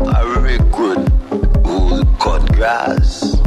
recruit who cut grass.